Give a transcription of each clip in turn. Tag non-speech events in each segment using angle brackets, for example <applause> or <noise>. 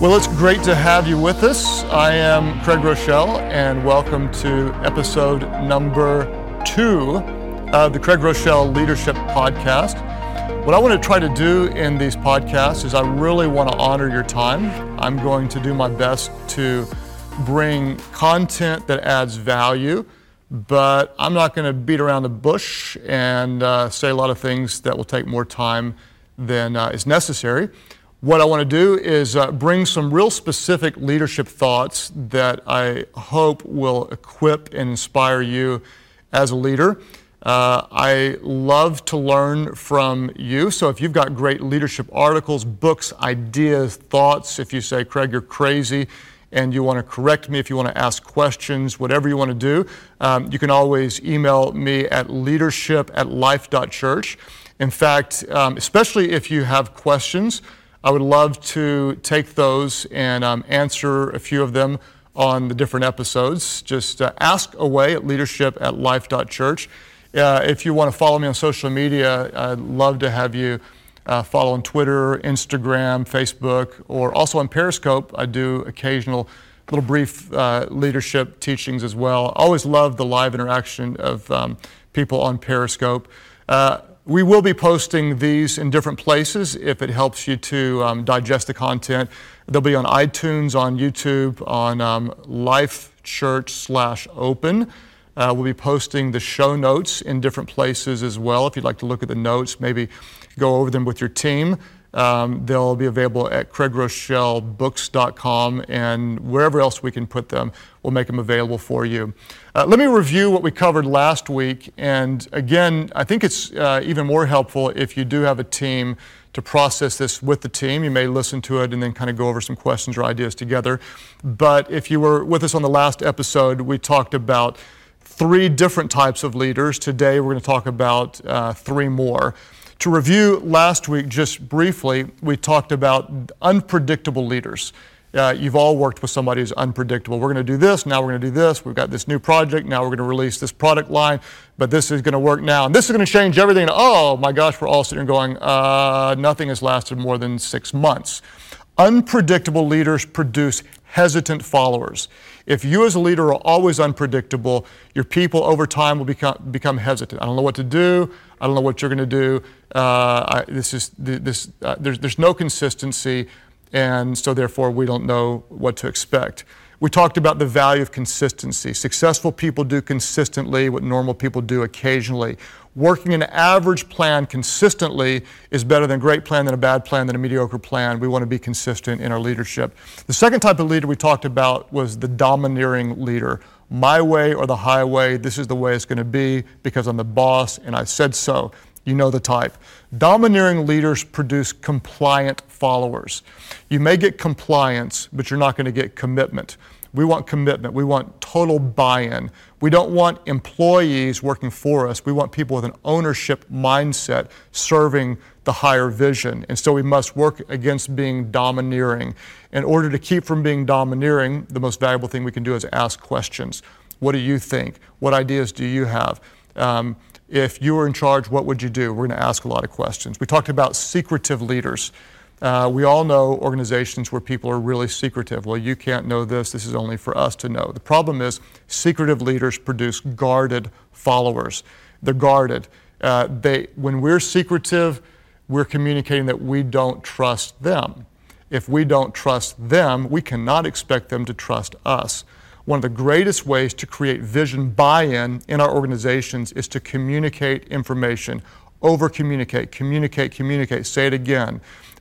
Well, it's great to have you with us. I am Craig Groeschel, and welcome to episode number two of the Craig Groeschel Leadership Podcast. What I want to try to do in these podcasts is I really want to honor your time. I'm going to do my best to bring content that adds value, but I'm not going to beat around the bush and uh, say a lot of things that will take more time than uh, is necessary. What I want to do is uh, bring some real specific leadership thoughts that I hope will equip and inspire you as a leader. Uh, I love to learn from you. So if you've got great leadership articles, books, ideas, thoughts, if you say, Craig, you're crazy, and you want to correct me, if you want to ask questions, whatever you want to do, um, you can always email me at leadership at life.church. In fact, um, especially if you have questions, I would love to take those and um, answer a few of them on the different episodes. Just uh, ask away at leadership at life.church. Uh, if you want to follow me on social media, I'd love to have you uh, follow on Twitter, Instagram, Facebook, or also on Periscope. I do occasional little brief uh, leadership teachings as well. Always love the live interaction of um, people on Periscope. Uh, we will be posting these in different places if it helps you to um, digest the content. They'll be on iTunes, on YouTube, on um, Life Church slash Open. Uh, we'll be posting the show notes in different places as well. If you'd like to look at the notes, maybe go over them with your team. Um, they'll be available at craigrochelbooks.com and wherever else we can put them, we'll make them available for you. Uh, let me review what we covered last week. And again, I think it's uh, even more helpful if you do have a team to process this with the team. You may listen to it and then kind of go over some questions or ideas together. But if you were with us on the last episode, we talked about three different types of leaders. Today, we're going to talk about uh, three more. To review last week, just briefly, we talked about unpredictable leaders. Uh, you've all worked with somebody who's unpredictable. We're going to do this, now we're going to do this. We've got this new project, now we're going to release this product line, but this is going to work now. And this is going to change everything. And, oh my gosh, we're all sitting here going, uh, nothing has lasted more than six months. Unpredictable leaders produce hesitant followers. If you as a leader are always unpredictable, your people over time will become, become hesitant. I don't know what to do. I don't know what you're going to do. Uh, I, this is, this, uh, there's, there's no consistency, and so therefore we don't know what to expect. We talked about the value of consistency. Successful people do consistently what normal people do occasionally. Working an average plan consistently is better than a great plan than a bad plan than a mediocre plan. We want to be consistent in our leadership. The second type of leader we talked about was the domineering leader. My way or the highway, this is the way it's going to be because I'm the boss and I said so. You know the type. Domineering leaders produce compliant followers. You may get compliance, but you're not going to get commitment. We want commitment. We want total buy in. We don't want employees working for us. We want people with an ownership mindset serving the higher vision. And so we must work against being domineering. In order to keep from being domineering, the most valuable thing we can do is ask questions. What do you think? What ideas do you have? Um, if you were in charge, what would you do? We're going to ask a lot of questions. We talked about secretive leaders. Uh, we all know organizations where people are really secretive. Well, you can't know this, this is only for us to know. The problem is, secretive leaders produce guarded followers. They're guarded. Uh, they, when we're secretive, we're communicating that we don't trust them. If we don't trust them, we cannot expect them to trust us. One of the greatest ways to create vision buy in in our organizations is to communicate information, over communicate, communicate, communicate. Say it again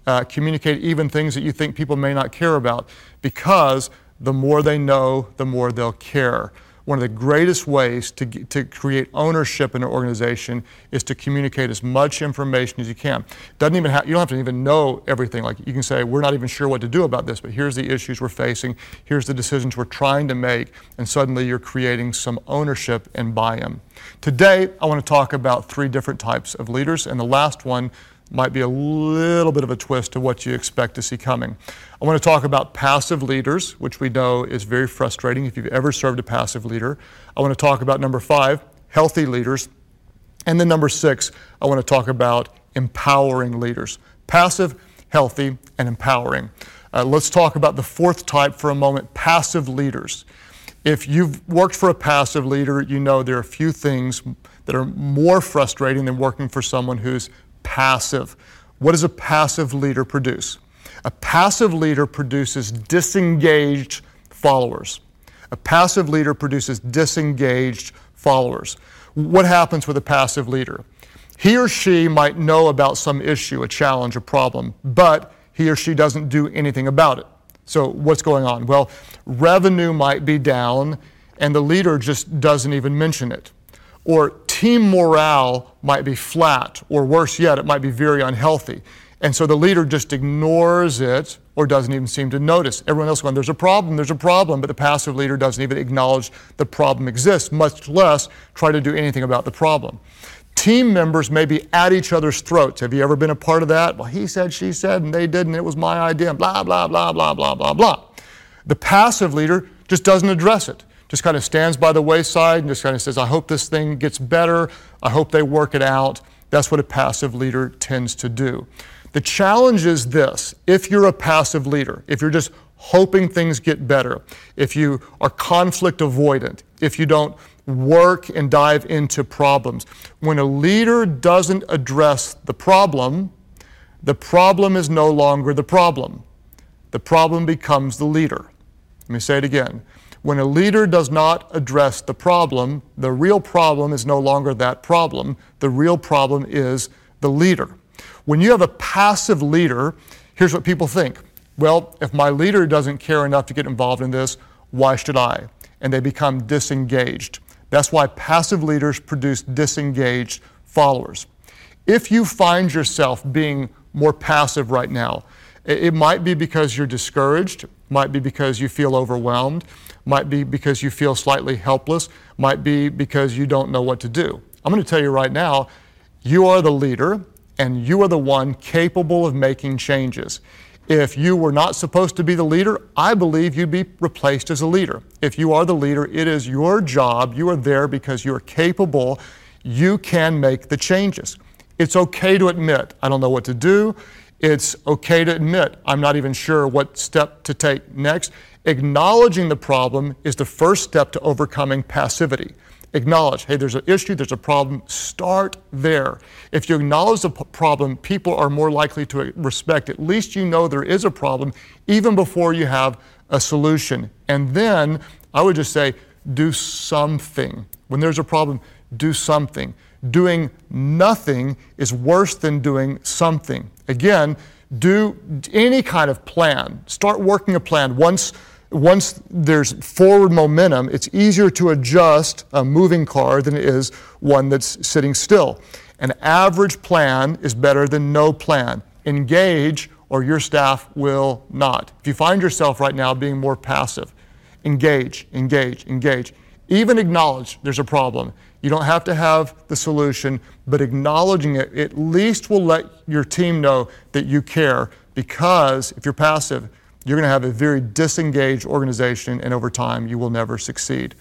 uh, communicate even things that you think people may not care about because the more they know, the more they'll care. One of the greatest ways to, to create ownership in an organization is to communicate as much information as you can. Doesn't even have, you don't have to even know everything. Like you can say, we're not even sure what to do about this, but here's the issues we're facing, here's the decisions we're trying to make, and suddenly you're creating some ownership and buy-in. Today, I want to talk about three different types of leaders, and the last one might be a little bit of a twist to what you expect to see coming. I want to talk about passive leaders, which we know is very frustrating if you've ever served a passive leader. I want to talk about number five, healthy leaders. And then number six, I want to talk about empowering leaders. Passive, healthy, and empowering. Uh, let's talk about the fourth type for a moment passive leaders. If you've worked for a passive leader, you know there are a few things that are more frustrating than working for someone who's passive. What does a passive leader produce? A passive leader produces disengaged followers. A passive leader produces disengaged followers. What happens with a passive leader? He or she might know about some issue, a challenge, a problem, but he or she doesn't do anything about it. So, what's going on? Well, revenue might be down, and the leader just doesn't even mention it. Or team morale might be flat, or worse yet, it might be very unhealthy. And so the leader just ignores it or doesn't even seem to notice. Everyone else going, there's a problem, there's a problem, but the passive leader doesn't even acknowledge the problem exists, much less try to do anything about the problem. Team members may be at each other's throats. Have you ever been a part of that? Well, he said, she said, and they didn't, it was my idea, blah, blah, blah, blah, blah, blah, blah. The passive leader just doesn't address it, just kind of stands by the wayside and just kind of says, I hope this thing gets better. I hope they work it out. That's what a passive leader tends to do. The challenge is this if you're a passive leader, if you're just hoping things get better, if you are conflict avoidant, if you don't work and dive into problems, when a leader doesn't address the problem, the problem is no longer the problem. The problem becomes the leader. Let me say it again. When a leader does not address the problem, the real problem is no longer that problem. The real problem is the leader. When you have a passive leader, here's what people think. Well, if my leader doesn't care enough to get involved in this, why should I? And they become disengaged. That's why passive leaders produce disengaged followers. If you find yourself being more passive right now, it might be because you're discouraged, might be because you feel overwhelmed, might be because you feel slightly helpless, might be because you don't know what to do. I'm going to tell you right now, you are the leader and you are the one capable of making changes. If you were not supposed to be the leader, I believe you'd be replaced as a leader. If you are the leader, it is your job. You are there because you are capable. You can make the changes. It's okay to admit, I don't know what to do. It's okay to admit, I'm not even sure what step to take next. Acknowledging the problem is the first step to overcoming passivity acknowledge hey, there's an issue, there's a problem. Start there. If you acknowledge the p- problem, people are more likely to respect. At least you know there is a problem even before you have a solution. And then I would just say, do something. When there's a problem, do something. Doing nothing is worse than doing something. Again, do any kind of plan. Start working a plan. Once once there's forward momentum, it's easier to adjust a moving car than it is one that's sitting still. An average plan is better than no plan. Engage, or your staff will not. If you find yourself right now being more passive, engage, engage, engage. Even acknowledge there's a problem. You don't have to have the solution, but acknowledging it at least will let your team know that you care because if you're passive, you're going to have a very disengaged organization, and over time, you will never succeed.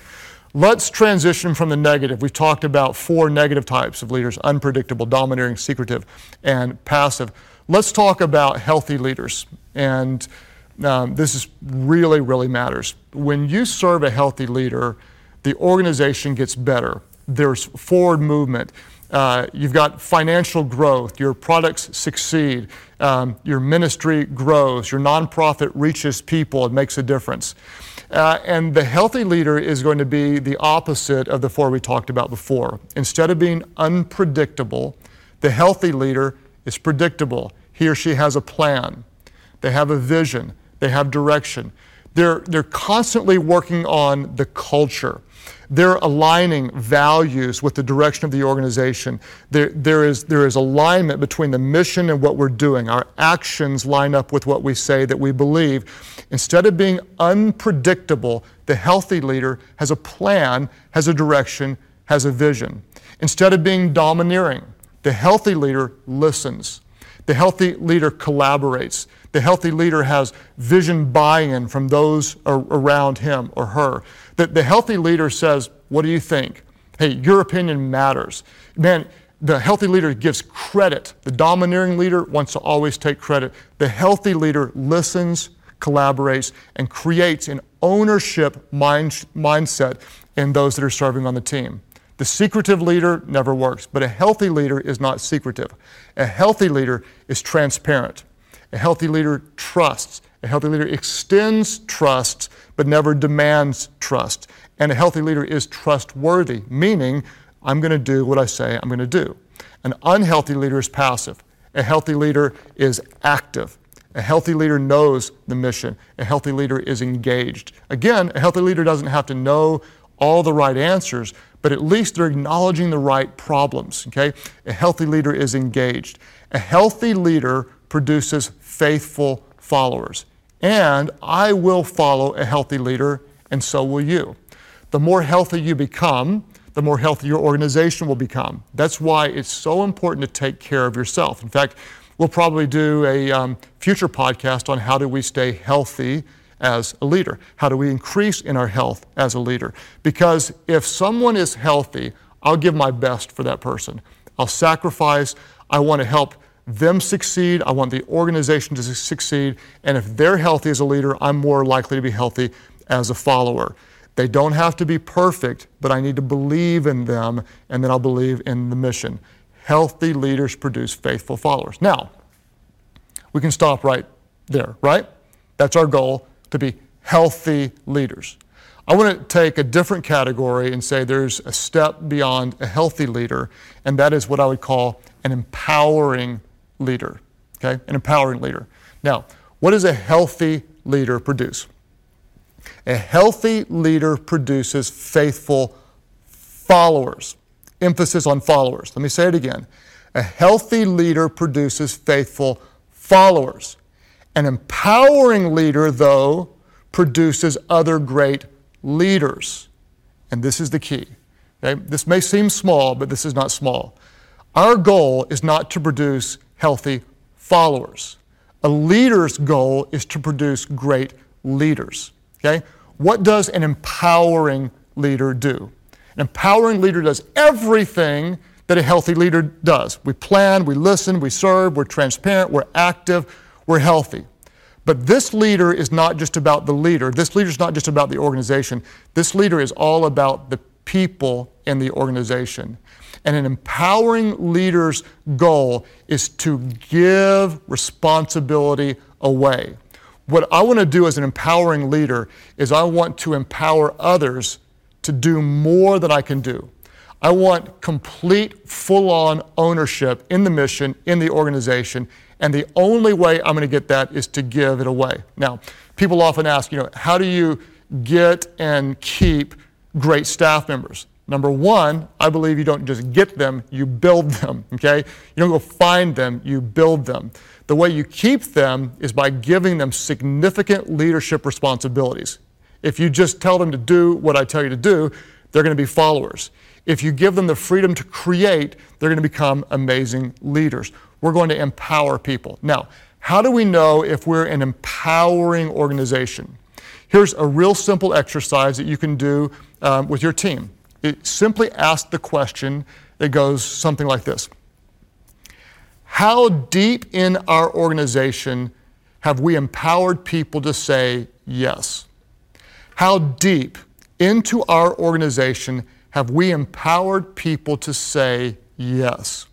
Let's transition from the negative. We've talked about four negative types of leaders unpredictable, domineering, secretive, and passive. Let's talk about healthy leaders. And um, this is really, really matters. When you serve a healthy leader, the organization gets better. There's forward movement. Uh, you've got financial growth, your products succeed, um, your ministry grows, your nonprofit reaches people, it makes a difference. Uh, and the healthy leader is going to be the opposite of the four we talked about before. Instead of being unpredictable, the healthy leader is predictable. He or she has a plan, they have a vision, they have direction. They're, they're constantly working on the culture. They're aligning values with the direction of the organization. There, there, is, there is alignment between the mission and what we're doing. Our actions line up with what we say that we believe. Instead of being unpredictable, the healthy leader has a plan, has a direction, has a vision. Instead of being domineering, the healthy leader listens. The healthy leader collaborates. The healthy leader has vision buy in from those around him or her. The, the healthy leader says, What do you think? Hey, your opinion matters. Man, the healthy leader gives credit. The domineering leader wants to always take credit. The healthy leader listens, collaborates, and creates an ownership mind, mindset in those that are serving on the team. The secretive leader never works, but a healthy leader is not secretive. A healthy leader is transparent. A healthy leader trusts. A healthy leader extends trust, but never demands trust. And a healthy leader is trustworthy, meaning I'm going to do what I say I'm going to do. An unhealthy leader is passive. A healthy leader is active. A healthy leader knows the mission. A healthy leader is engaged. Again, a healthy leader doesn't have to know all the right answers, but at least they're acknowledging the right problems. Okay? A healthy leader is engaged. A healthy leader produces faithful followers. And I will follow a healthy leader, and so will you. The more healthy you become, the more healthy your organization will become. That's why it's so important to take care of yourself. In fact, we'll probably do a um, future podcast on how do we stay healthy as a leader? How do we increase in our health as a leader? Because if someone is healthy, I'll give my best for that person. I'll sacrifice. I want to help them succeed. I want the organization to succeed. And if they're healthy as a leader, I'm more likely to be healthy as a follower. They don't have to be perfect, but I need to believe in them, and then I'll believe in the mission. Healthy leaders produce faithful followers. Now, we can stop right there, right? That's our goal to be healthy leaders. I want to take a different category and say there's a step beyond a healthy leader, and that is what I would call an empowering leader. Okay? An empowering leader. Now, what does a healthy leader produce? A healthy leader produces faithful followers. Emphasis on followers. Let me say it again. A healthy leader produces faithful followers. An empowering leader, though, produces other great leaders. And this is the key. Okay? This may seem small, but this is not small. Our goal is not to produce healthy followers. A leader's goal is to produce great leaders. Okay? What does an empowering leader do? An empowering leader does everything that a healthy leader does. We plan, we listen, we serve, we're transparent, we're active, we're healthy. But this leader is not just about the leader. This leader is not just about the organization. This leader is all about the people in the organization. And an empowering leader's goal is to give responsibility away. What I want to do as an empowering leader is I want to empower others to do more than I can do. I want complete, full on ownership in the mission, in the organization, and the only way I'm going to get that is to give it away. Now, people often ask, you know, how do you get and keep great staff members? Number one, I believe you don't just get them, you build them, <laughs> okay? You don't go find them, you build them. The way you keep them is by giving them significant leadership responsibilities. If you just tell them to do what I tell you to do, they're going to be followers. If you give them the freedom to create, they're going to become amazing leaders. We're going to empower people. Now, how do we know if we're an empowering organization? Here's a real simple exercise that you can do um, with your team. It simply ask the question that goes something like this How deep in our organization have we empowered people to say yes? How deep into our organization have we empowered people to say yes?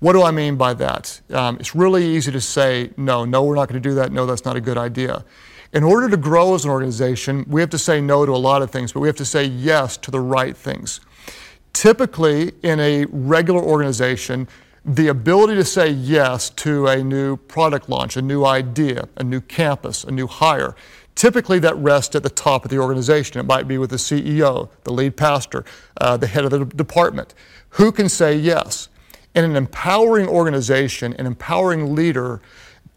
What do I mean by that? Um, it's really easy to say, no, no, we're not going to do that. No, that's not a good idea. In order to grow as an organization, we have to say no to a lot of things, but we have to say yes to the right things. Typically, in a regular organization, the ability to say yes to a new product launch, a new idea, a new campus, a new hire, Typically, that rests at the top of the organization. It might be with the CEO, the lead pastor, uh, the head of the department. Who can say yes? In an empowering organization, an empowering leader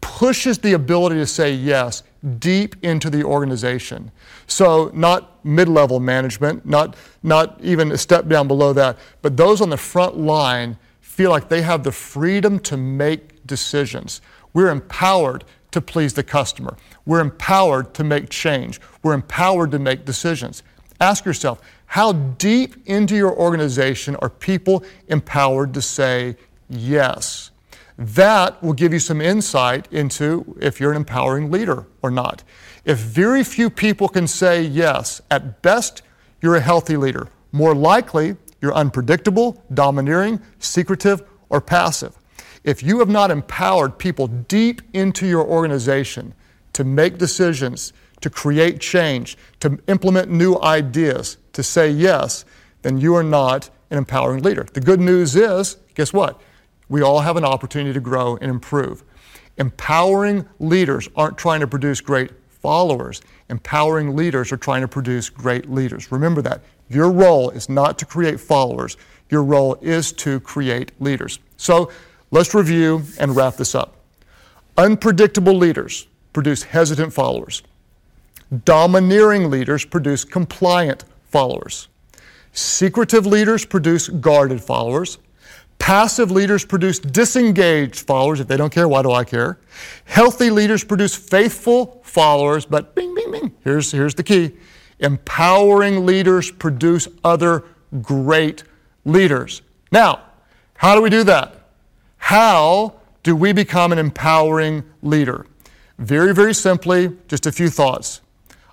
pushes the ability to say yes deep into the organization. So, not mid level management, not, not even a step down below that, but those on the front line feel like they have the freedom to make decisions. We're empowered to please the customer. We're empowered to make change. We're empowered to make decisions. Ask yourself, how deep into your organization are people empowered to say yes? That will give you some insight into if you're an empowering leader or not. If very few people can say yes, at best, you're a healthy leader. More likely, you're unpredictable, domineering, secretive, or passive. If you have not empowered people deep into your organization to make decisions, to create change, to implement new ideas, to say yes, then you are not an empowering leader. The good news is, guess what? We all have an opportunity to grow and improve. Empowering leaders aren't trying to produce great followers. Empowering leaders are trying to produce great leaders. Remember that. Your role is not to create followers, your role is to create leaders. So let's review and wrap this up. Unpredictable leaders produce hesitant followers. Domineering leaders produce compliant followers. Secretive leaders produce guarded followers. Passive leaders produce disengaged followers. If they don't care, why do I care? Healthy leaders produce faithful followers, but bing, bing, bing. Here's, here's the key empowering leaders produce other great leaders. Now, how do we do that? How do we become an empowering leader? Very, very simply, just a few thoughts.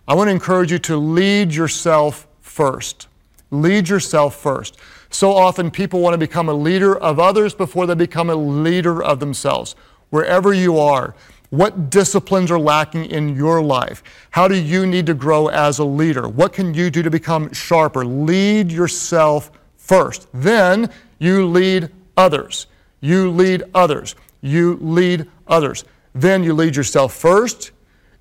I want to encourage you to lead yourself first. Lead yourself first. So often people want to become a leader of others before they become a leader of themselves. Wherever you are, what disciplines are lacking in your life? How do you need to grow as a leader? What can you do to become sharper? Lead yourself first. Then you lead others. You lead others. You lead others. Then you lead yourself first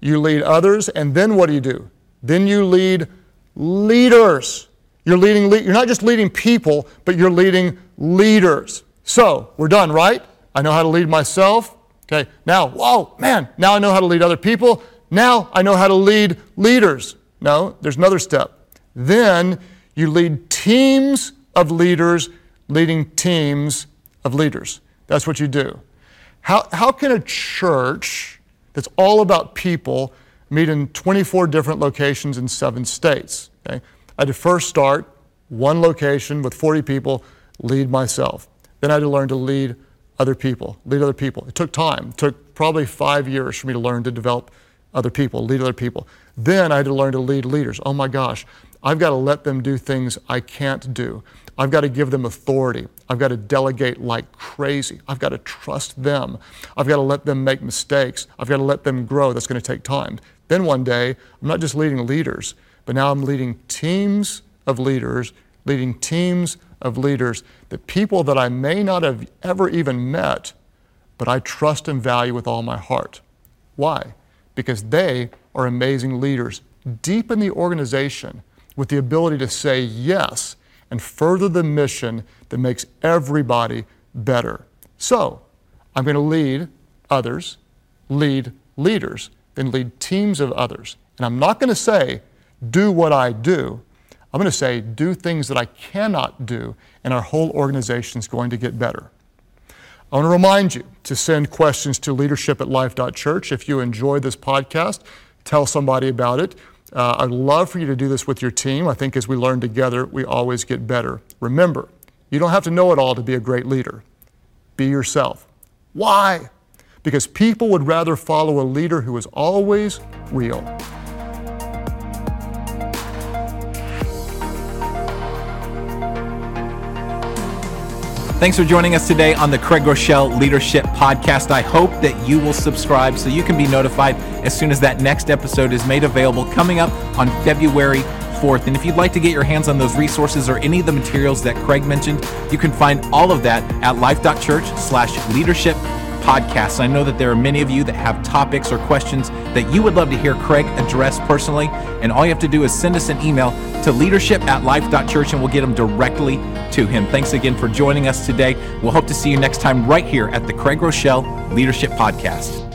you lead others, and then what do you do? Then you lead leaders. You're leading you're not just leading people, but you're leading leaders. So, we're done, right? I know how to lead myself. Okay. Now, whoa, man, now I know how to lead other people. Now I know how to lead leaders. No, there's another step. Then you lead teams of leaders leading teams of leaders. That's what you do. How, how can a church that's all about people meet in 24 different locations in seven states. Okay? I had to first start one location with 40 people, lead myself. Then I had to learn to lead other people, lead other people. It took time. It took probably five years for me to learn to develop other people, lead other people. Then I had to learn to lead leaders. Oh my gosh, I've got to let them do things I can't do. I've got to give them authority. I've got to delegate like crazy. I've got to trust them. I've got to let them make mistakes. I've got to let them grow. That's going to take time. Then one day, I'm not just leading leaders, but now I'm leading teams of leaders, leading teams of leaders, the people that I may not have ever even met, but I trust and value with all my heart. Why? Because they are amazing leaders deep in the organization with the ability to say yes and further the mission that makes everybody better. So, I'm going to lead others, lead leaders, then lead teams of others. And I'm not going to say, do what I do. I'm going to say, do things that I cannot do, and our whole organization is going to get better. I want to remind you to send questions to leadership at life.church. If you enjoy this podcast, tell somebody about it. Uh, I'd love for you to do this with your team. I think as we learn together, we always get better. Remember, you don't have to know it all to be a great leader. Be yourself. Why? Because people would rather follow a leader who is always real. Thanks for joining us today on the Craig Groeschel Leadership Podcast. I hope that you will subscribe so you can be notified as soon as that next episode is made available coming up on February 4th. And if you'd like to get your hands on those resources or any of the materials that Craig mentioned, you can find all of that at life.church slash leadership podcasts. I know that there are many of you that have topics or questions that you would love to hear Craig address personally. And all you have to do is send us an email to leadership at life.church and we'll get them directly to him. Thanks again for joining us today. We'll hope to see you next time right here at the Craig Groeschel Leadership Podcast.